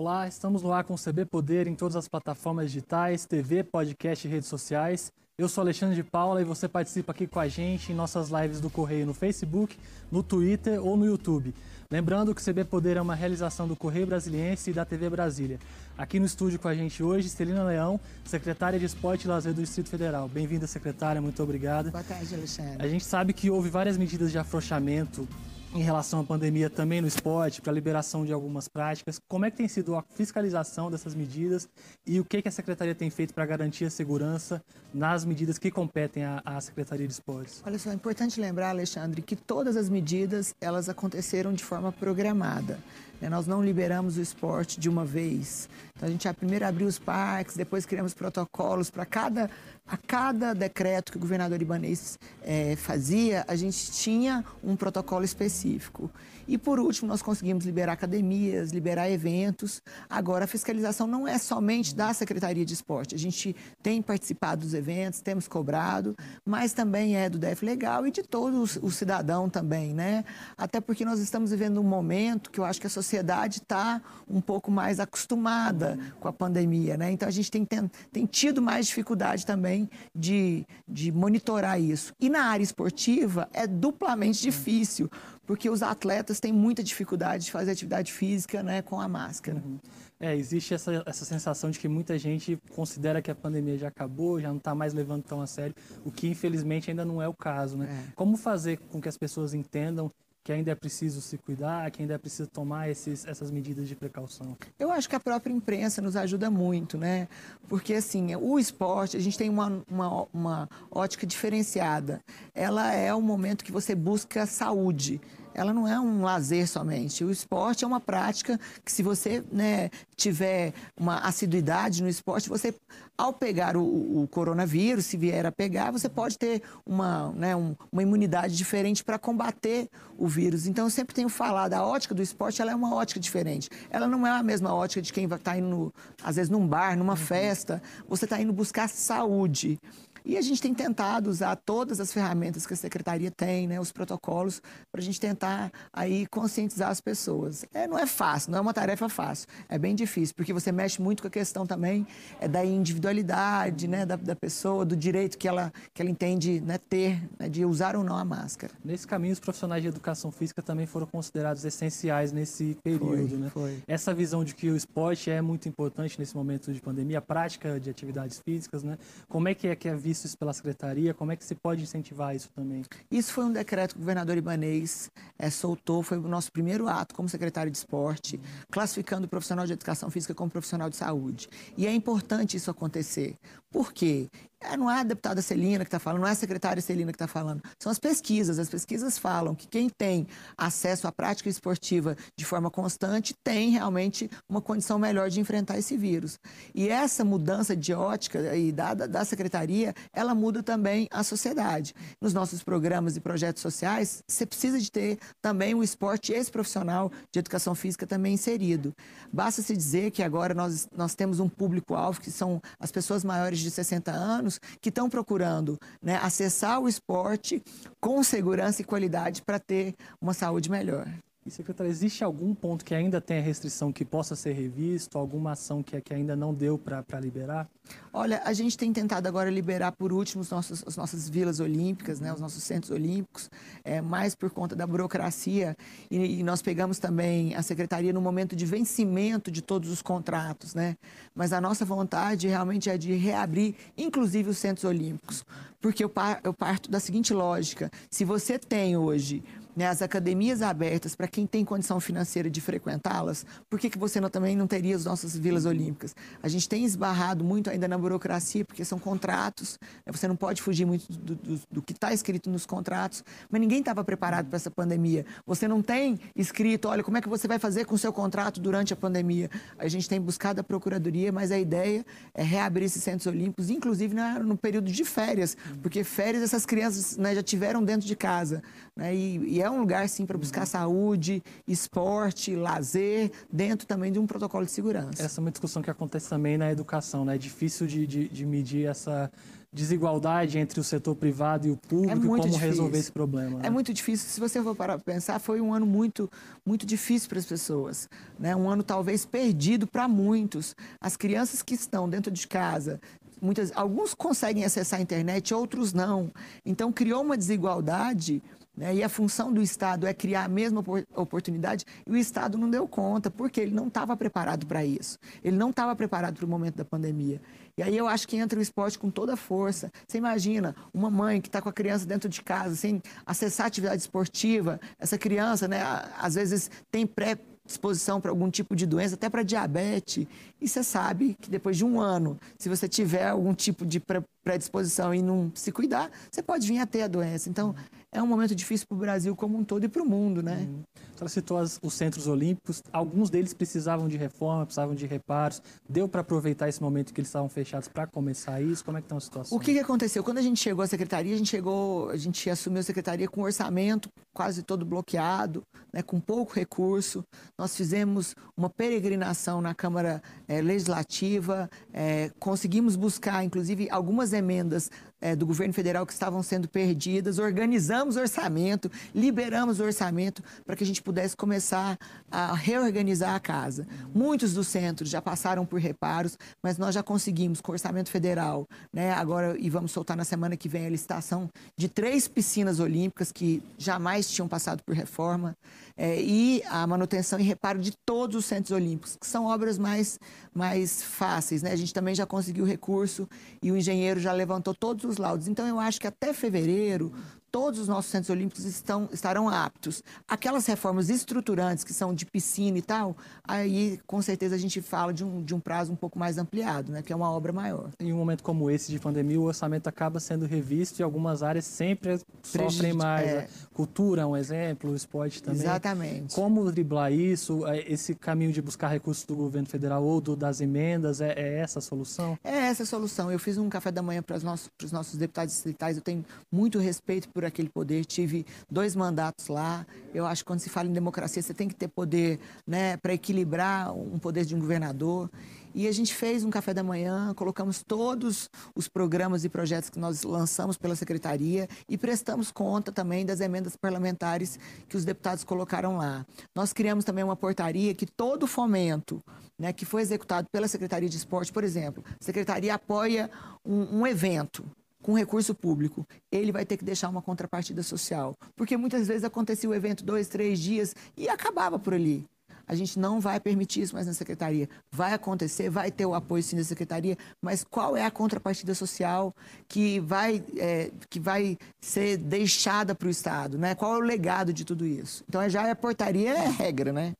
Olá, estamos no ar com o CB Poder em todas as plataformas digitais, TV, podcast e redes sociais. Eu sou Alexandre de Paula e você participa aqui com a gente em nossas lives do Correio no Facebook, no Twitter ou no YouTube. Lembrando que o CB Poder é uma realização do Correio Brasiliense e da TV Brasília. Aqui no estúdio com a gente hoje, Celina Leão, secretária de Esporte e Lazer do Distrito Federal. Bem-vinda, secretária, muito obrigada. Boa tarde, Alexandre. A gente sabe que houve várias medidas de afrouxamento em relação à pandemia também no esporte, para a liberação de algumas práticas. Como é que tem sido a fiscalização dessas medidas e o que, que a Secretaria tem feito para garantir a segurança nas medidas que competem à, Secretaria de Esportes? Olha só, é importante lembrar, Alexandre, que todas as medidas elas aconteceram de forma programada. Né? Nós não liberamos o esporte de uma vez. Então a gente primeiro abriu os parques, depois criamos protocolos para cada a cada decreto que o governador Ibanez é, fazia, a gente tinha um protocolo específico. E por último, nós conseguimos liberar academias, liberar eventos. Agora, a fiscalização não é somente da Secretaria de Esporte. A gente tem participado dos eventos, temos cobrado, mas também é do DF Legal e de todo o cidadão também, né? Até porque nós estamos vivendo um momento que eu acho que a sociedade está um pouco mais acostumada com a pandemia, né? Então, a gente tem, tem, tem tido mais dificuldade também de, de monitorar isso. E na área esportiva é duplamente difícil, porque os atletas têm muita dificuldade de fazer atividade física né, com a máscara. Uhum. É, existe essa, essa sensação de que muita gente considera que a pandemia já acabou, já não está mais levando tão a sério, o que infelizmente ainda não é o caso. Né? É. Como fazer com que as pessoas entendam que ainda é preciso se cuidar, que ainda é preciso tomar esses, essas medidas de precaução? Eu acho que a própria imprensa nos ajuda muito, né? Porque, assim, o esporte, a gente tem uma, uma, uma ótica diferenciada. Ela é o momento que você busca saúde ela não é um lazer somente. O esporte é uma prática que, se você né, tiver uma assiduidade no esporte, você, ao pegar o, o coronavírus, se vier a pegar, você pode ter uma, né, um, uma imunidade diferente para combater o vírus. Então, eu sempre tenho falado, a ótica do esporte ela é uma ótica diferente. Ela não é a mesma ótica de quem está indo, às vezes, num bar, numa uhum. festa. Você está indo buscar saúde. E a gente tem tentado usar todas as ferramentas que a secretaria tem, né, os protocolos, para a gente tentar aí conscientizar as pessoas. É, não é fácil, não é uma tarefa fácil, é bem difícil, porque você mexe muito com a questão também é, da individualidade né, da, da pessoa, do direito que ela, que ela entende né, ter, né, de usar ou não a máscara. Nesse caminho, os profissionais de educação física também foram considerados essenciais nesse período. Foi, né? Foi. Essa visão de que o esporte é muito importante nesse momento de pandemia, a prática de atividades físicas, né? como é que é que é visto isso pela secretaria? Como é que se pode incentivar isso também? Isso foi um decreto que o governador Ibanês é, soltou, foi o nosso primeiro ato como secretário de esporte, classificando o profissional de educação física como profissional de saúde. E é importante isso acontecer. Por quê? É, não é a deputada Celina que está falando, não é a secretária Celina que está falando. São as pesquisas. As pesquisas falam que quem tem acesso à prática esportiva de forma constante tem realmente uma condição melhor de enfrentar esse vírus. E essa mudança de ótica aí da, da secretaria, ela muda também a sociedade. Nos nossos programas e projetos sociais, você precisa de ter também o esporte esse profissional de educação física também inserido. Basta se dizer que agora nós, nós temos um público-alvo que são as pessoas maiores de 60 anos que estão procurando né, acessar o esporte com segurança e qualidade para ter uma saúde melhor. E, secretário, existe algum ponto que ainda tem a restrição que possa ser revisto, alguma ação que, que ainda não deu para liberar? Olha, a gente tem tentado agora liberar, por último, os nossos, as nossas vilas olímpicas, né, os nossos centros olímpicos, é, mais por conta da burocracia. E, e, nós pegamos também a secretaria no momento de vencimento de todos os contratos, né? Mas a nossa vontade realmente é de reabrir, inclusive, os centros olímpicos. Porque eu, par, eu parto da seguinte lógica: se você tem hoje né, as academias abertas para quem tem condição financeira de frequentá-las, por que, que você não, também não teria as nossas vilas olímpicas? A gente tem esbarrado muito ainda na burocracia, porque são contratos, né, você não pode fugir muito do, do, do que está escrito nos contratos, mas ninguém estava preparado para essa pandemia. Você não tem escrito, olha, como é que você vai fazer com o seu contrato durante a pandemia? A gente tem buscado a procuradoria, mas a ideia é reabrir esses centros olímpicos, inclusive na, no período de férias, porque férias essas crianças né, já tiveram dentro de casa. Né, e, e é um lugar, sim, para buscar saúde, esporte, lazer, dentro também de um protocolo de segurança. Essa é uma discussão que acontece também na educação, né? É difícil de, de, de medir essa desigualdade entre o setor privado e o público, é como difícil. resolver esse problema. Né? É muito difícil. Se você for parar para pensar, foi um ano muito, muito difícil para as pessoas. Né? Um ano talvez perdido para muitos. As crianças que estão dentro de casa, muitas, alguns conseguem acessar a internet, outros não. Então criou uma desigualdade né? E a função do Estado é criar a mesma oportunidade e o Estado não deu conta, porque ele não estava preparado para isso. Ele não estava preparado para o momento da pandemia. E aí eu acho que entra o esporte com toda a força. Você imagina uma mãe que está com a criança dentro de casa, sem acessar atividade esportiva, essa criança, né, às vezes tem pré disposição para algum tipo de doença, até para diabetes. E você sabe que depois de um ano, se você tiver algum tipo de predisposição e não se cuidar, você pode vir a ter a doença. Então, é um momento difícil para o Brasil como um todo e para o mundo, né? Uhum. A senhora citou as, os centros olímpicos, alguns deles precisavam de reforma, precisavam de reparos. Deu para aproveitar esse momento que eles estavam fechados para começar isso? Como é que estão a situação? O que, que aconteceu? Quando a gente chegou à secretaria, a gente chegou, a gente assumiu a secretaria com orçamento quase todo bloqueado, né, com pouco recurso. Nós fizemos uma peregrinação na Câmara Legislativa, é, conseguimos buscar, inclusive, algumas emendas é, do governo federal que estavam sendo perdidas, organizamos orçamento, liberamos orçamento para que a gente pudesse começar a reorganizar a casa. Muitos dos centros já passaram por reparos, mas nós já conseguimos, com orçamento federal, né, agora, e vamos soltar na semana que vem a licitação de três piscinas olímpicas que jamais tinham passado por reforma é, e a manutenção e reparo de todos os centros olímpicos, que são obras mais, mais fáceis. Né? A gente também já conseguiu recurso e o engenheiro já levantou todos os laudos. Então, eu acho que até fevereiro todos os nossos centros olímpicos estão, estarão aptos. Aquelas reformas estruturantes, que são de piscina e tal, aí com certeza a gente fala de um, de um prazo um pouco mais ampliado, né? que é uma obra maior. Em um momento como esse de pandemia, o orçamento acaba sendo revisto e algumas áreas sempre sofrem mais. É... Cultura é um exemplo, o esporte também. Exatamente. Como driblar isso? É, esse caminho de buscar recursos do governo federal ou do, das emendas, é, é essa a solução? É essa a solução. Eu fiz um café da manhã para os nossos, nossos deputados distritais, eu tenho muito respeito por por aquele poder, tive dois mandatos lá. Eu acho que quando se fala em democracia, você tem que ter poder né, para equilibrar um poder de um governador. E a gente fez um café da manhã, colocamos todos os programas e projetos que nós lançamos pela secretaria e prestamos conta também das emendas parlamentares que os deputados colocaram lá. Nós criamos também uma portaria que todo fomento né, que foi executado pela Secretaria de Esporte, por exemplo, a secretaria apoia um, um evento com recurso público, ele vai ter que deixar uma contrapartida social. Porque muitas vezes acontecia o evento dois, três dias e acabava por ali. A gente não vai permitir isso mais na secretaria. Vai acontecer, vai ter o apoio sim da secretaria, mas qual é a contrapartida social que vai, é, que vai ser deixada para o Estado? Né? Qual é o legado de tudo isso? Então já a portaria é regra, né?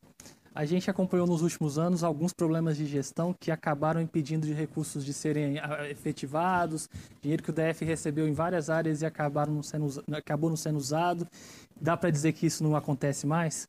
A gente acompanhou nos últimos anos alguns problemas de gestão que acabaram impedindo de recursos de serem ah, efetivados, dinheiro que o DF recebeu em várias áreas e acabaram não sendo, acabou não sendo usado. Dá para dizer que isso não acontece mais?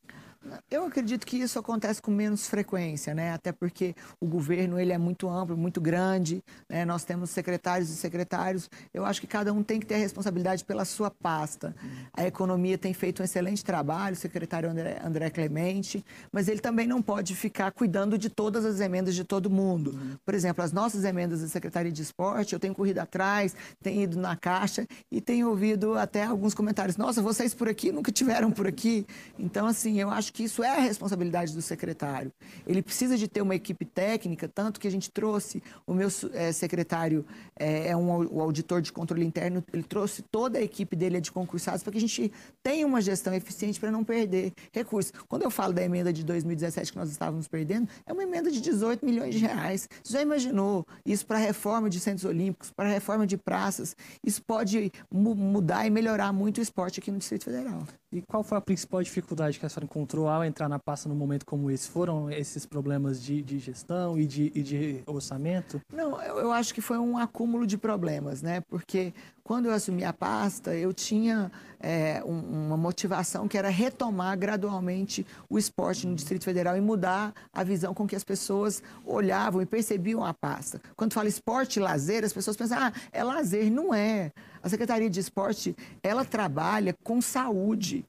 Eu acredito que isso acontece com menos frequência, né? Até porque o governo ele é muito amplo, muito grande, né? Nós temos secretários e secretários. Eu acho que cada um tem que ter a responsabilidade pela sua pasta. A economia tem feito um excelente trabalho, o secretário André, André Clemente, mas ele também não pode ficar cuidando de todas as emendas de todo mundo. Por exemplo, as nossas emendas da Secretaria de Esporte, eu tenho corrido atrás, tenho ido na caixa e tenho ouvido até alguns comentários. Nossa, vocês por aqui nunca tiveram por aqui. Então, assim, eu acho acho que isso é a responsabilidade do secretário. Ele precisa de ter uma equipe técnica, tanto que a gente trouxe, o meu é, secretário é, é um, o auditor de controle interno, ele trouxe toda a equipe dele é de concursados para que a gente tenha uma gestão eficiente para não perder recursos. Quando eu falo da emenda de 2017 que nós estávamos perdendo, é uma emenda de 18 milhões de reais. Você já imaginou isso para a reforma de centros olímpicos, para a reforma de praças? Isso pode mudar e melhorar muito o esporte aqui no Distrito Federal. E qual foi a principal dificuldade que a senhora encontrou ao entrar na pasta num momento como esse? Foram esses problemas de, de gestão e de, e de, orçamento? Não, eu, eu, acho que foi um acúmulo de problemas, né? Porque quando eu assumi a pasta, eu tinha é, um, uma motivação que era retomar gradualmente o esporte no Distrito Federal e mudar a visão com que as pessoas olhavam e percebiam a pasta. Quando fala esporte e lazer, as pessoas pensam, ah, é lazer. Não é. A Secretaria de Esporte, ela trabalha com saúde.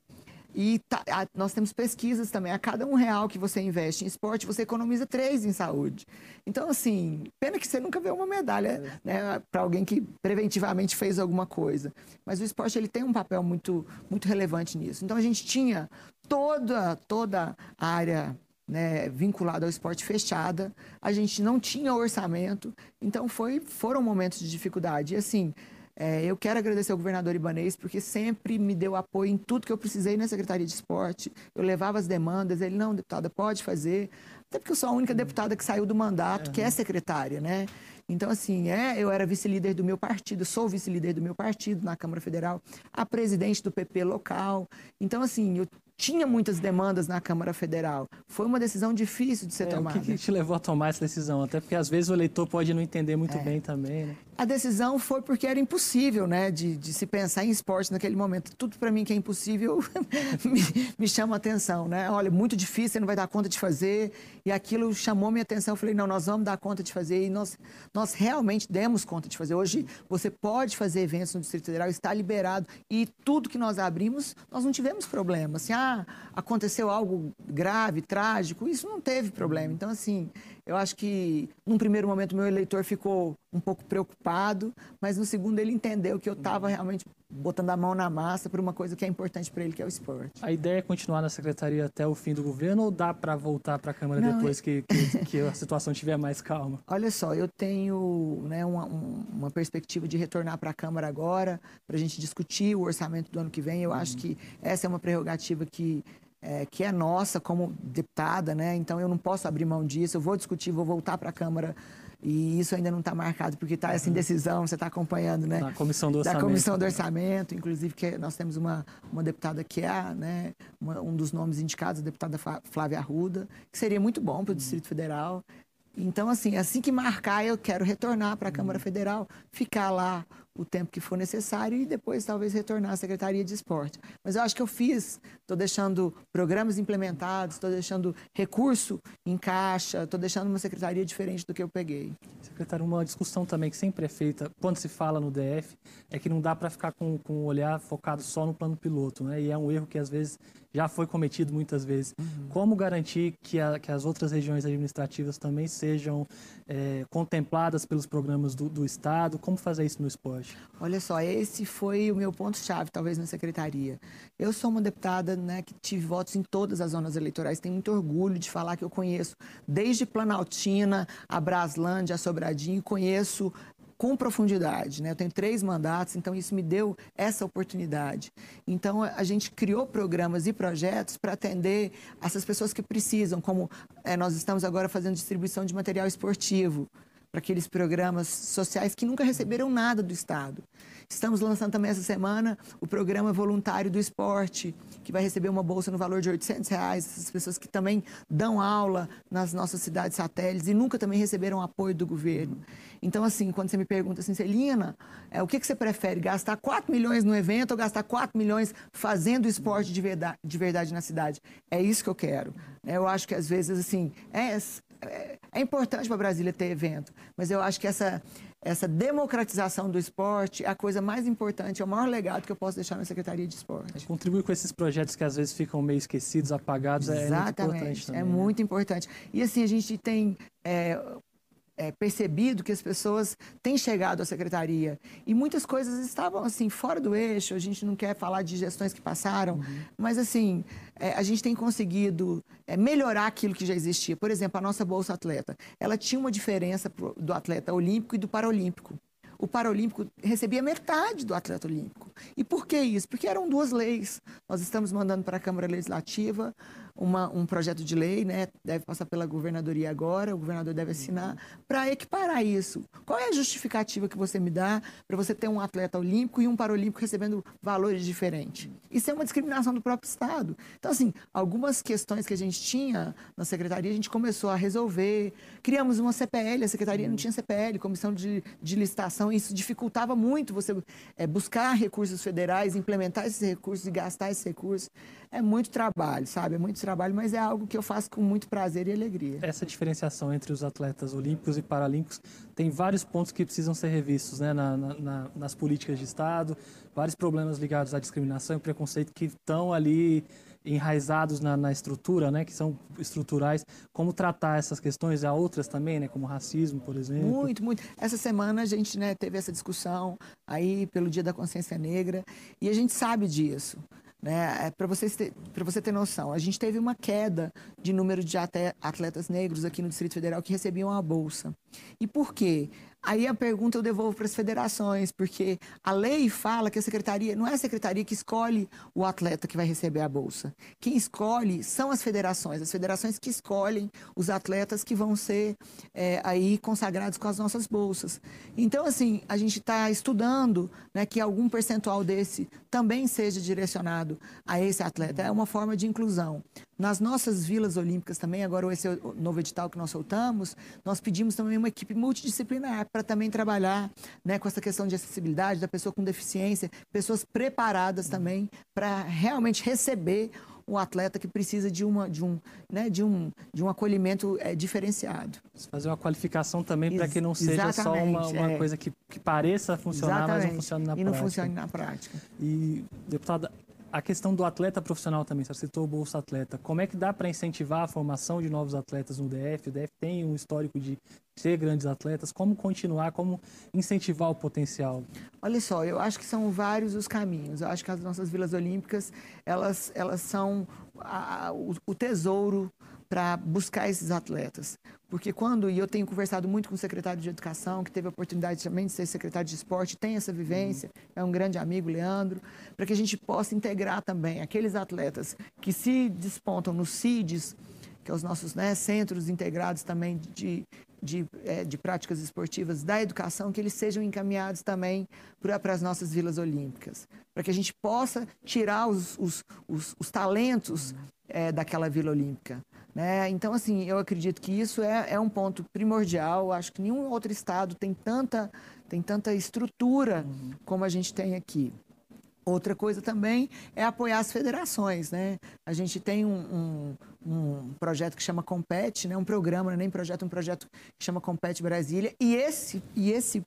E tá, a, nós temos pesquisas também. A cada um real que você investe em esporte, você economiza três em saúde. Então, assim, pena que você nunca vê uma medalha né, para alguém que preventivamente fez alguma coisa. Mas o esporte ele tem um papel muito, muito relevante nisso. Então, a gente tinha toda, toda a área né, vinculada ao esporte fechada. A gente não tinha orçamento. Então, foi, foram momentos de dificuldade. E, assim, é, eu quero agradecer ao governador Ibanês, porque sempre me deu apoio em tudo que eu precisei na Secretaria de Esporte. Eu levava as demandas, ele, não, deputada, pode fazer. Até porque eu sou a única deputada que saiu do mandato, que é secretária, né? Então, assim, é, eu era vice-líder do meu partido, sou vice-líder do meu partido na Câmara Federal, a presidente do PP local. Então, assim, eu tinha muitas demandas na Câmara Federal. Foi uma decisão difícil de ser é, tomada. O que, que, te levou a tomar essa decisão? Até porque às vezes o eleitor pode não entender muito é. bem também, né? A decisão foi porque era impossível, né, de, de se pensar em esporte naquele momento. Tudo para mim que é impossível me, me, chama atenção, né? Olha, muito difícil, você não vai dar conta de fazer. E aquilo chamou minha atenção. Eu falei, não, nós vamos dar conta de fazer. E nós, nós realmente demos conta de fazer. Hoje você pode fazer eventos no Distrito Federal, está liberado. E tudo que nós abrimos, nós não tivemos problema. Assim, ah, aconteceu algo grave, trágico, isso não teve problema. Então, assim, eu acho que num primeiro momento meu eleitor ficou um pouco preocupado, mas no segundo ele entendeu que eu estava realmente botando a mão na massa por uma coisa que é importante para ele, que é o esporte. A ideia é continuar na secretaria até o fim do governo ou dá para voltar para a Câmara Não, depois que, que, que, a situação estiver mais calma? Olha só, eu tenho né, uma, uma perspectiva de retornar para a Câmara agora, para a gente discutir o orçamento do ano que vem. Eu acho que essa é uma prerrogativa que é, que é nossa como deputada, né? Então eu não posso abrir mão disso. Eu vou discutir, vou voltar para a Câmara e isso ainda não está marcado porque está essa indecisão. Você está acompanhando, né? Da comissão do orçamento. Da comissão do orçamento, inclusive que nós temos uma, uma deputada que é, né? Uma, um dos nomes indicados, a deputada Flávia Arruda, que seria muito bom para o Distrito Federal. Então, assim, assim que marcar, eu quero retornar para a Câmara Federal, ficar lá o tempo que for necessário e depois talvez retornar à Secretaria de Esporte. Mas eu acho que eu fiz, estou deixando programas implementados, estou deixando recurso em caixa, estou deixando uma secretaria diferente do que eu peguei. Secretário, uma discussão também que sempre é feita quando se fala no DF é que não dá para ficar com, com o olhar focado só no plano piloto, né? E é um erro que às vezes já foi cometido muitas vezes. Uhum. Como garantir que, a, que, as outras regiões administrativas também sejam é, contempladas pelos programas do, do Estado? Como fazer isso no esporte? Hoje? Olha só, esse foi o meu ponto-chave, talvez, na secretaria. Eu sou uma deputada né, que tive votos em todas as zonas eleitorais. Tenho muito orgulho de falar que eu conheço desde Planaltina, a Braslândia, a Sobradinho, conheço com profundidade. Né? Eu tenho três mandatos, então isso me deu essa oportunidade. Então a gente criou programas e projetos para atender essas pessoas que precisam, como é, nós estamos agora fazendo distribuição de material esportivo para aqueles programas sociais que nunca receberam nada do Estado. Estamos lançando também essa semana o programa voluntário do esporte, que vai receber uma bolsa no valor de 800 reais. Essas pessoas que também dão aula nas nossas cidades satélites e nunca também receberam apoio do governo. Então, assim, quando você me pergunta assim, Celina, é, o que, que você prefere, gastar 4 milhões no evento ou gastar 4 milhões fazendo esporte de verdade, de verdade na cidade? É isso que eu quero. Eu acho que às vezes, assim, é, é, é importante para Brasília ter evento, mas eu acho que essa, essa democratização do esporte é a coisa mais importante, é o maior legado que eu posso deixar na Secretaria de Esporte. É, contribuir com esses projetos que às vezes ficam meio esquecidos, apagados, Exatamente, é muito importante também. É né? muito importante. E assim, a gente tem é, é, percebido que as pessoas têm chegado à secretaria e muitas coisas estavam assim fora do eixo. A gente não quer falar de gestões que passaram, uhum. mas assim é, a gente tem conseguido é, melhorar aquilo que já existia. Por exemplo, a nossa bolsa atleta, ela tinha uma diferença pro, do atleta olímpico e do paralímpico o Paralímpico recebia metade do atleta olímpico. E por que isso? Porque eram duas leis. Nós estamos mandando para a Câmara Legislativa uma, um projeto de lei, né? deve passar pela governadoria agora, o governador deve assinar, para equiparar isso. Qual é a justificativa que você me dá para você ter um atleta olímpico e um paralímpico recebendo valores diferentes? Isso é uma discriminação do próprio Estado. Então, assim, algumas questões que a gente tinha na secretaria, a gente começou a resolver. Criamos uma CPL, a secretaria não tinha CPL, comissão de, de licitação, isso dificultava muito você é, buscar recursos federais, implementar esses recursos e gastar esses recursos. É muito trabalho, sabe? É muito trabalho, mas é algo que eu faço com muito prazer e alegria. Essa diferenciação entre os atletas olímpicos e paralímpicos tem vários pontos que precisam ser revistos né, na, na, nas políticas de Estado, vários problemas ligados à discriminação e preconceito que estão ali enraizados na, na, estrutura, né, que são estruturais, como tratar essas questões, há outras também, né, como racismo, por exemplo. Muito, muito. Essa semana a gente né, teve essa discussão aí pelo Dia da Consciência Negra e a gente sabe disso. Né? É, Para você, ter, você ter noção, a gente teve uma queda de número de atletas negros aqui no Distrito Federal que recebiam a bolsa. E por quê? Aí a pergunta eu devolvo para as federações, porque a lei fala que a secretaria, não é a secretaria que escolhe o atleta que vai receber a bolsa. Quem escolhe são as federações, as federações que escolhem os atletas que vão ser é, aí consagrados com as nossas bolsas. Então, assim, a gente está estudando né, que algum percentual desse também seja direcionado a esse atleta. É uma forma de inclusão. Nas nossas vilas olímpicas também, agora esse é novo edital que nós soltamos, nós pedimos também uma equipe multidisciplinar para também trabalhar né, com essa questão de acessibilidade da pessoa com deficiência, pessoas preparadas também para realmente receber o atleta que precisa de, uma, de, um, né, de, um, de um acolhimento é, diferenciado. Fazer uma qualificação também para que não seja só uma, uma é. coisa que, que pareça funcionar, Exatamente. mas não funcione na e prática. E não funcione na prática. E, deputada, a questão do atleta profissional também, você citou o Bolsa Atleta. Como é que dá para incentivar a formação de novos atletas no DF? O DF tem um histórico de ser grandes atletas. Como continuar, como incentivar o potencial? Olha só, eu acho que são vários os caminhos. Eu acho que as nossas vilas olímpicas, elas, elas são a, o, o tesouro para buscar esses atletas. Porque quando, e eu tenho conversado muito com o secretário de Educação, que teve a oportunidade também de ser secretário de Esporte, tem essa vivência, uhum. é um grande amigo, Leandro, para que a gente possa integrar também aqueles atletas que se despontam nos CIDs, que são é os nossos né, centros integrados também de, de, é, de, práticas esportivas da educação, que eles sejam encaminhados também para as nossas vilas olímpicas, para que a gente possa tirar os, os, os, os talentos é, daquela vila olímpica. Né? Então, assim, eu acredito que isso é, é um ponto primordial. Acho que nenhum outro estado tem tanta, tem tanta estrutura uhum. como a gente tem aqui. Outra coisa também é apoiar as federações, né? A gente tem um, um, um projeto que chama Compete, né? Um programa, não é nem projeto, um projeto que chama Compete Brasília. E esse, e esse,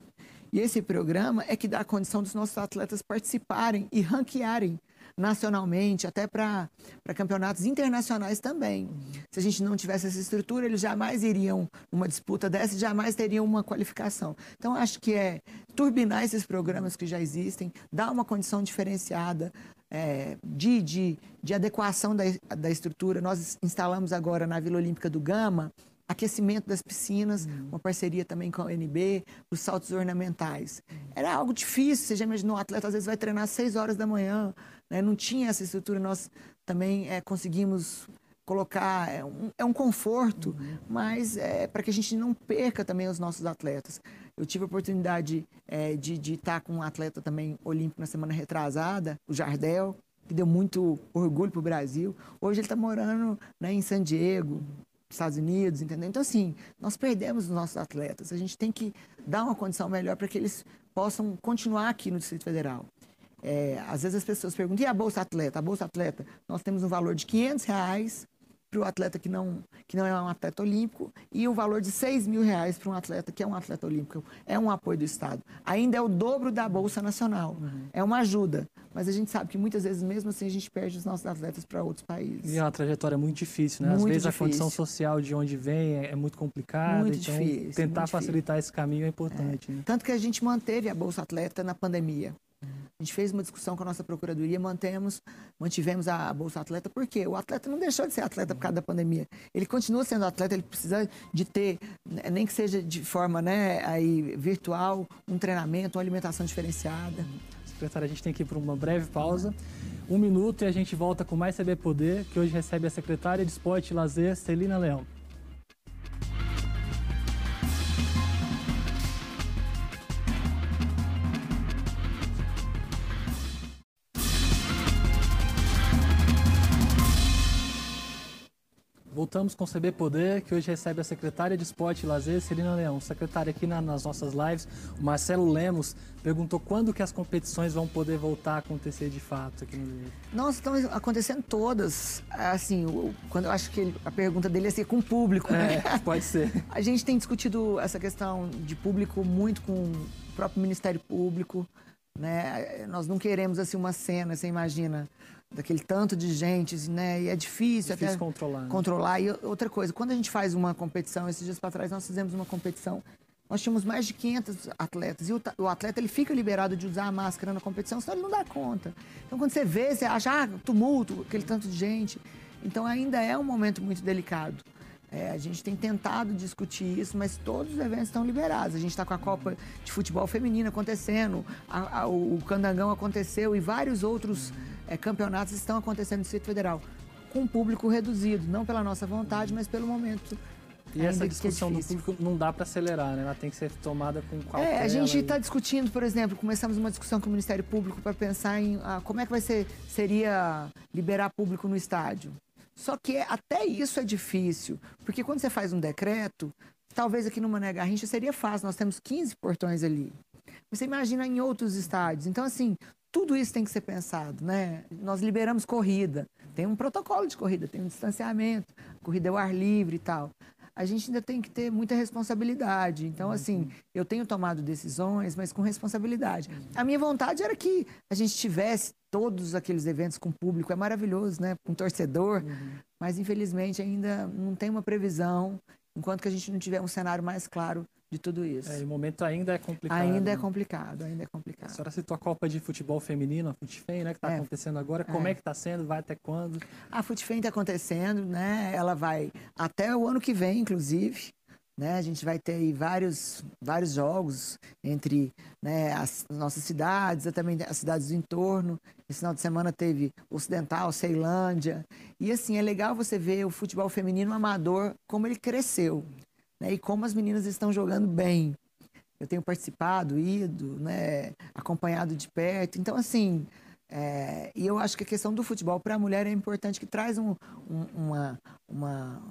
e esse programa é que dá a condição dos nossos atletas participarem e ranquearem nacionalmente, até para campeonatos internacionais também. Se a gente não tivesse essa estrutura, eles jamais iriam numa disputa dessa jamais teriam uma qualificação. Então, acho que é turbinar esses programas que já existem, dar uma condição diferenciada, é, de, de, de adequação da, da estrutura. Nós instalamos agora na Vila Olímpica do Gama aquecimento das piscinas, uhum. uma parceria também com a UNB, os saltos ornamentais. Era algo difícil, você já imaginou, um atleta às vezes vai treinar às 6 horas da manhã, né? não tinha essa estrutura, nós também é, conseguimos colocar, é um, é um conforto, uhum. mas é para que a gente não perca também os nossos atletas. Eu tive a oportunidade é, de, de estar com um atleta também olímpico na semana retrasada, o Jardel, que deu muito orgulho para o Brasil. Hoje ele está morando né, em San Diego, Estados Unidos, entendeu? Então, assim, nós perdemos os nossos atletas. A gente tem que dar uma condição melhor para que eles possam continuar aqui no Distrito Federal. É, às vezes as pessoas perguntam, e a Bolsa Atleta? A Bolsa Atleta, nós temos um valor de 500 reais para o atleta que não, que não é um atleta olímpico e o valor de 6 mil reais para um atleta que é um atleta olímpico. É um apoio do Estado. Ainda é o dobro da Bolsa Nacional. Uhum. É uma ajuda. Mas a gente sabe que muitas vezes, mesmo assim, a gente perde os nossos atletas para outros países. E é uma trajetória muito difícil, né? Às muito vezes difícil. a condição social de onde vem é, é muito complicada. Muito então, difícil. Tentar muito facilitar difícil. esse caminho é importante. É. Né? Tanto que a gente manteve a Bolsa Atleta na pandemia. A gente fez uma discussão com a nossa procuradoria, mantemos, mantivemos a Bolsa Atleta, porque o atleta não deixou de ser atleta por causa da pandemia. Ele continua sendo atleta, ele precisa de ter, né, nem que seja de forma né, aí, virtual, um treinamento, uma alimentação diferenciada. Secretária, a gente tem que ir para uma breve pausa. Um minuto e a gente volta com mais CB Poder, que hoje recebe a secretária de Esporte e Lazer, Celina Leão. Voltamos com o CB Poder, que hoje recebe a secretária de Esporte e Lazer, Celina Leão. Secretária aqui na, nas nossas lives, o Marcelo Lemos perguntou quando que as competições vão poder voltar a acontecer de fato aqui no Rio. Nossa, estão acontecendo todas. Assim, quando eu acho que ele, a pergunta dele é ser com o público, né? É, pode ser. A gente tem discutido essa questão de público muito com o próprio Ministério Público, né? Nós não queremos assim uma cena, você imagina, daquele tanto de gente, né? E é difícil, difícil até controlar. Né? Controlar. E outra coisa, quando a gente faz uma competição, esses dias para trás nós fizemos uma competição, nós tínhamos mais de 500 atletas e o, o, atleta ele fica liberado de usar a máscara na competição, senão ele não dá conta. Então quando você vê, você acha, ah, tumulto, aquele tanto de gente. Então ainda é um momento muito delicado. É, a gente tem tentado discutir isso, mas todos os eventos estão liberados. A gente está com a Copa de Futebol Feminino acontecendo, a, a, o Candangão aconteceu e vários outros é, campeonatos estão acontecendo no Distrito Federal, com um público reduzido, não pela nossa vontade, mas pelo momento. E essa discussão do público não dá para acelerar, né? Ela tem que ser tomada com cautela. É, a gente está discutindo, por exemplo, começamos uma discussão com o Ministério Público para pensar em ah, como é que vai ser, seria liberar público no estádio. Só que até isso é difícil, porque quando você faz um decreto, talvez aqui no Mané Garrincha seria fácil, nós temos 15 portões ali. Você imagina em outros estádios. Então, assim, tudo isso tem que ser pensado, né? Nós liberamos corrida, tem um protocolo de corrida, tem um distanciamento, corrida ao ar livre e tal. A gente ainda tem que ter muita responsabilidade. Então, assim, eu tenho tomado decisões, mas com responsabilidade. A minha vontade era que a gente tivesse todos aqueles eventos com público, é maravilhoso, né? Com torcedor, uhum. mas infelizmente ainda não tem uma previsão, enquanto que a gente não tiver um cenário mais claro de tudo isso. É, o momento ainda é complicado. Ainda é né? complicado, ainda é complicado. A senhora citou a Copa de Futebol Feminino, a FUTFEM, né, que está é. acontecendo agora. Como é, é que está sendo? Vai até quando? A FUTFEM está acontecendo, né? Ela vai até o ano que vem, inclusive. Né? A gente vai ter aí vários, vários jogos entre né, as nossas cidades, também as cidades do entorno. Esse final de semana teve Ocidental, Ceilândia. E assim, é legal você ver o futebol feminino amador, como ele cresceu né, e como as meninas estão jogando bem. Eu tenho participado, ido, né, acompanhado de perto. Então, assim, é, e eu acho que a questão do futebol para a mulher é importante, que traz um, um, uma, uma,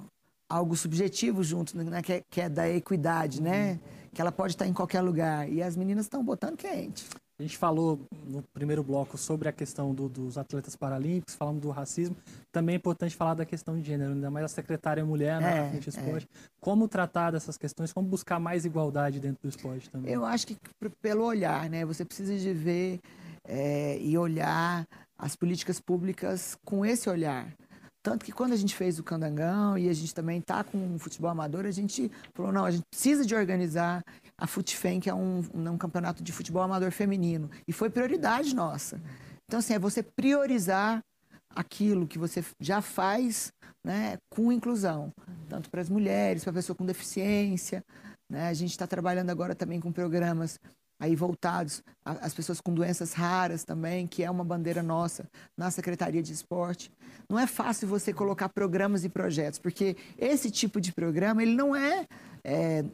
algo subjetivo junto, né, que, é, que é da equidade, né? Uhum. Que ela pode estar em qualquer lugar. E as meninas estão botando quente. A gente falou no primeiro bloco sobre a questão do, dos atletas paralímpicos, falamos do racismo. Também é importante falar da questão de gênero, ainda mais a secretária mulher na né, frente do esporte. É. Como tratar dessas questões, como buscar mais igualdade dentro do esporte também? Eu acho que pelo olhar, né? Você precisa de ver é, e olhar as políticas públicas com esse olhar. Tanto que quando a gente fez o Candangão e a gente também está com o futebol amador, a gente falou, não, a gente precisa de organizar a FUTFEM, que é um, um campeonato de futebol amador feminino. E foi prioridade nossa. Então, assim, é você priorizar aquilo que você já faz né, com inclusão, tanto para as mulheres, para a pessoa com deficiência. Né? A gente está trabalhando agora também com programas aí voltados às pessoas com doenças raras também, que é uma bandeira nossa na Secretaria de Esporte. Não é fácil você colocar programas e projetos, porque esse tipo de programa ele não é, é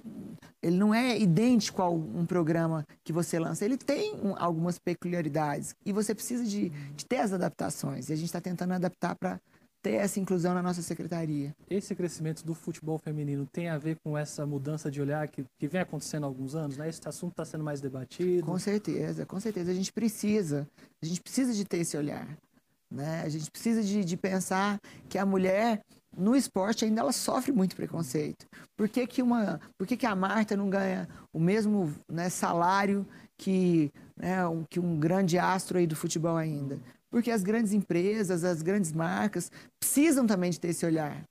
ele não é idêntico a um programa que você lança. Ele tem um, algumas peculiaridades e você precisa de, de ter as adaptações. E a gente está tentando adaptar para ter essa inclusão na nossa secretaria. Esse crescimento do futebol feminino tem a ver com essa mudança de olhar que, que vem acontecendo há alguns anos, né? Esse assunto está sendo mais debatido. Com certeza, com certeza. A gente precisa, a gente precisa de ter esse olhar, né? A gente precisa de, de pensar que a mulher no esporte ainda ela sofre muito preconceito. Por que, que, uma, por que, que a Marta não ganha o mesmo né, salário que, né, um, que um grande astro aí do futebol ainda? Porque as grandes empresas, as grandes marcas precisam também de ter esse olhar.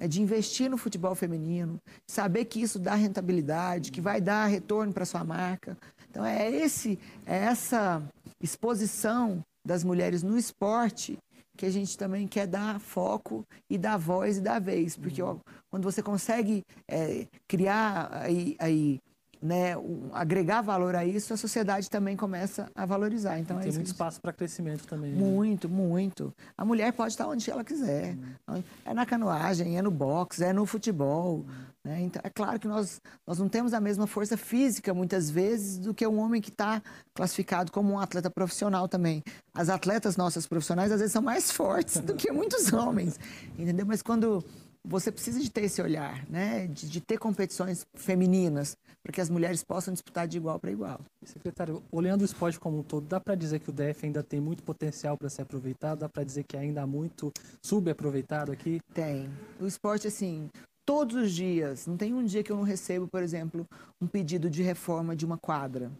Né, de investir no futebol feminino, saber que isso dá rentabilidade, que vai dar retorno para sua marca. Então é esse, é essa exposição das mulheres no esporte que a gente também quer dar foco e dar voz e dar vez, porque ó, quando você consegue é, criar aí, aí né, um, agregar valor a isso, a sociedade também começa a valorizar. Então, tem é muito espaço para crescimento também. Né? Muito, muito. A mulher pode estar onde ela quiser. Uhum. É na canoagem, é no boxe, é no futebol. Uhum. Né? Então, é claro que nós, nós não temos a mesma força física, muitas vezes, do que um homem que está classificado como um atleta profissional também. As atletas nossas profissionais, às vezes, são mais fortes do que muitos homens. Entendeu? Mas quando você precisa de ter esse olhar, né? De, de ter competições femininas, para que as mulheres possam disputar de igual para igual. Secretário, olhando o esporte como um todo, dá para dizer que o DF ainda tem muito potencial para ser aproveitado? Dá para dizer que ainda há muito subaproveitado aqui? Tem. O esporte, assim, todos os dias, não tem um dia que eu não recebo, por exemplo, um pedido de reforma de uma quadra.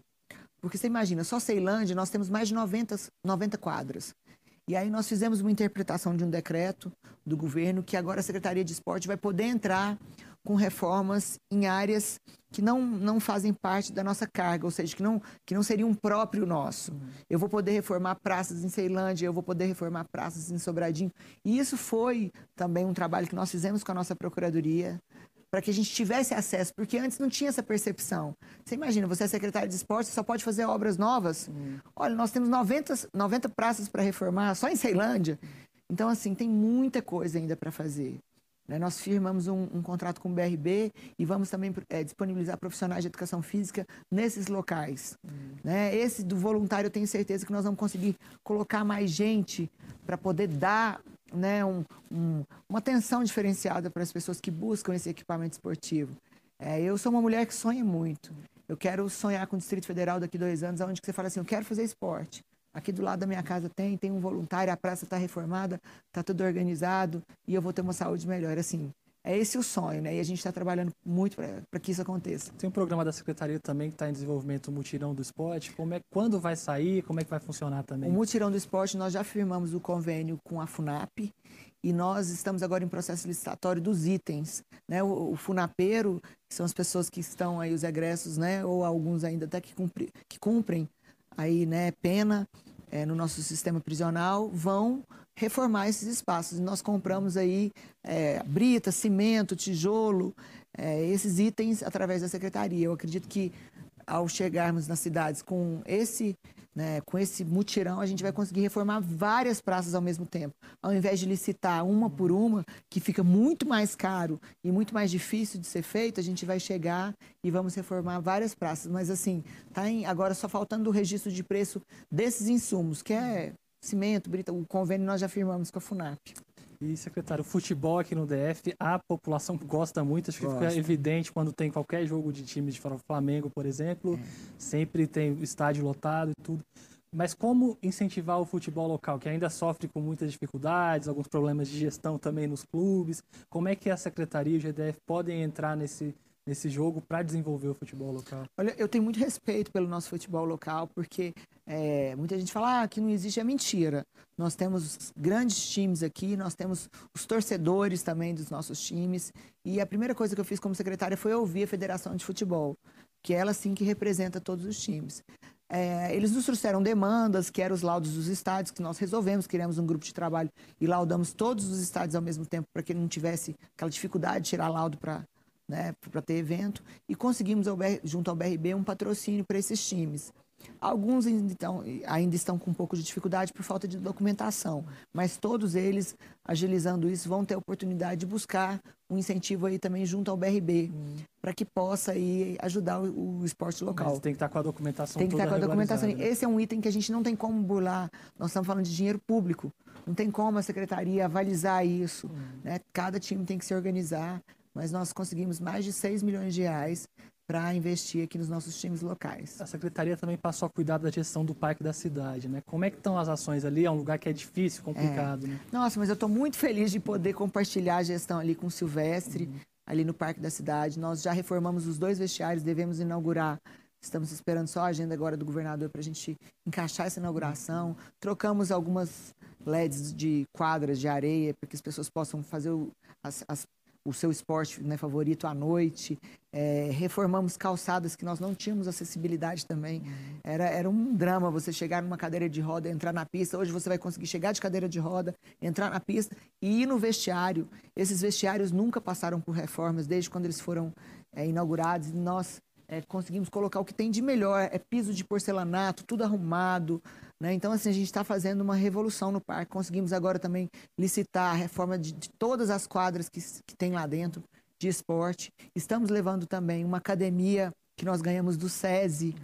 Porque você imagina, só Ceilândia nós temos mais de 90, 90 quadras. E aí nós fizemos uma interpretação de um decreto do governo que agora a Secretaria de Esporte vai poder entrar com reformas em áreas que não, não fazem parte da nossa carga, ou seja, que não, que não seriam próprio nosso. Eu vou poder reformar praças em Ceilândia, eu vou poder reformar praças em Sobradinho. E isso foi também um trabalho que nós fizemos com a nossa Procuradoria, para que a gente tivesse acesso, porque antes não tinha essa percepção. Você imagina, você é secretário de esporte, só pode fazer obras novas. Hum. Olha, nós temos 90, 90 praças para reformar só em Ceilândia. Então, assim, tem muita coisa ainda para fazer. Né? Nós firmamos um, um, contrato com o BRB e vamos também é, disponibilizar profissionais de educação física nesses locais. Hum. Né? Esse do voluntário, eu tenho certeza que nós vamos conseguir colocar mais gente para poder dar né, um, um, uma atenção diferenciada para as pessoas que buscam esse equipamento esportivo. É, eu sou uma mulher que sonha muito. Eu quero sonhar com o Distrito Federal daqui a dois anos, onde você fala assim, eu quero fazer esporte. Aqui do lado da minha casa tem, tem um voluntário, a praça está reformada, está tudo organizado e eu vou ter uma saúde melhor. Assim, é esse o sonho, né? E a gente está trabalhando muito para que isso aconteça. Tem um programa da Secretaria também que está em desenvolvimento, o Mutirão do Esporte. Como é, quando vai sair? Como é que vai funcionar também? O Mutirão do Esporte, nós já firmamos o convênio com a FUNAP e nós estamos agora em processo licitatório dos itens. Né? O, o FUNAPeiro, que são as pessoas que estão aí, os egressos, né? ou alguns ainda até que, cumpri, que cumprem aí, né, pena é, no nosso sistema prisional, vão reformar esses espaços. Nós compramos aí é, brita, cimento, tijolo, é, esses itens através da secretaria. Eu acredito que ao chegarmos nas cidades com esse né, com esse mutirão, a gente vai conseguir reformar várias praças ao mesmo tempo. Ao invés de licitar uma por uma, que fica muito mais caro e muito mais difícil de ser feito, a gente vai chegar e vamos reformar várias praças. Mas assim, tá em, agora só faltando o registro de preço desses insumos, que é cimento, brita, o convênio nós já firmamos com a FUNAP. E, secretário, futebol aqui no DF, a população gosta muito, acho que gosta. fica evidente quando tem qualquer jogo de time de Flamengo, por exemplo, é. sempre tem estádio lotado e tudo. Mas como incentivar o futebol local, que ainda sofre com muitas dificuldades, alguns problemas de gestão também nos clubes? Como é que a secretaria e o GDF podem entrar nesse, nesse jogo para desenvolver o futebol local? Olha, eu tenho muito respeito pelo nosso futebol local, porque é, muita gente fala ah, que não existe, é mentira. Nós temos grandes times aqui, nós temos os torcedores também dos nossos times. E a primeira coisa que eu fiz como secretária foi ouvir a Federação de Futebol, que é ela sim que representa todos os times. É, eles nos trouxeram demandas, que eram os laudos dos estádios, que nós resolvemos, criamos um grupo de trabalho e laudamos todos os estádios ao mesmo tempo, para que não tivesse aquela dificuldade de tirar laudo para né, para ter evento, e conseguimos, junto ao BRB, um patrocínio para esses times. Alguns ainda estão, ainda estão com um pouco de dificuldade por falta de documentação, mas todos eles, agilizando isso, vão ter a oportunidade de buscar um incentivo aí também junto ao BRB, hum. para que possa aí ajudar o, o esporte local. Mas tem que estar com a documentação Tem que estar com a documentação. Né? Esse é um item que a gente não tem como burlar. Nós estamos falando de dinheiro público. Não tem como a secretaria avalizar isso. Hum. Né? Cada time tem que se organizar mas nós conseguimos mais de 6 milhões de reais para investir aqui nos nossos times locais. A secretaria também passou a cuidar da gestão do parque da cidade, né? Como é que estão as ações ali? É um lugar que é difícil, complicado, é. né? Nossa, mas eu estou muito feliz de poder compartilhar a gestão ali com o Silvestre, uhum. ali no parque da cidade. Nós já reformamos os dois vestiários, devemos inaugurar Estamos esperando só a agenda agora do governador para a gente encaixar essa inauguração. Trocamos algumas LEDs de quadras de areia para que as pessoas possam fazer o, as, as, o seu esporte né, favorito à noite. É, reformamos calçadas que nós não tínhamos acessibilidade também. Uhum. Era, era um drama você chegar numa cadeira de roda, entrar na pista. Hoje você vai conseguir chegar de cadeira de roda, entrar na pista e ir no vestiário. Esses vestiários nunca passaram por reformas desde quando eles foram é, inaugurados. Nós é, conseguimos colocar o que tem de melhor. É piso de porcelanato, tudo arrumado, né? Então, assim, a gente está fazendo uma revolução no parque. Conseguimos agora também licitar a reforma de, de todas as quadras que, que tem lá dentro de esporte. Estamos levando também uma academia que nós ganhamos do SESI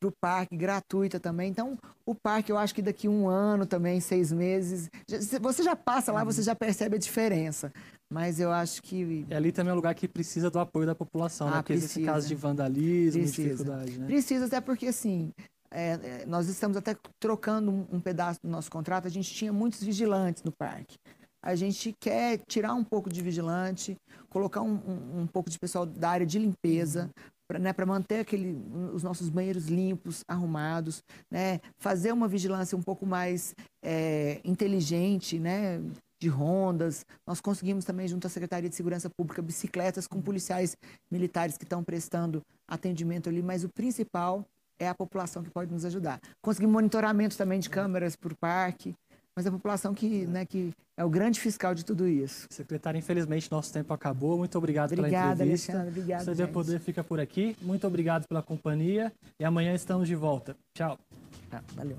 para o parque, gratuita também. Então, o parque, eu acho que daqui um ano também, seis meses, você já passa lá, você já percebe a diferença. Mas eu acho que. E ali também é um lugar que precisa do apoio da população, né? ah, né? Porque precisa. esse caso de vandalismo, precisa. dificuldade, né? Precisa, até porque assim. É, é, nós estamos até trocando um, um pedaço do nosso contrato. A gente tinha muitos vigilantes no parque. A gente quer tirar um pouco de vigilante, colocar um, um, um pouco de pessoal da área de limpeza, para né, manter aquele, os nossos banheiros limpos, arrumados, né, fazer uma vigilância um pouco mais é, inteligente, né, de rondas. Nós conseguimos também, junto à Secretaria de Segurança Pública, bicicletas com policiais militares que estão prestando atendimento ali, mas o principal é a população que pode nos ajudar. Conseguimos monitoramento também de câmeras por parque, mas a população que, né, que é o grande fiscal de tudo isso. Secretária, infelizmente nosso tempo acabou. Muito obrigado Obrigada, pela entrevista. Alexandre. Obrigado, Você Poder fica por aqui. Muito obrigado pela companhia e amanhã estamos de volta. Tchau. Tá, valeu.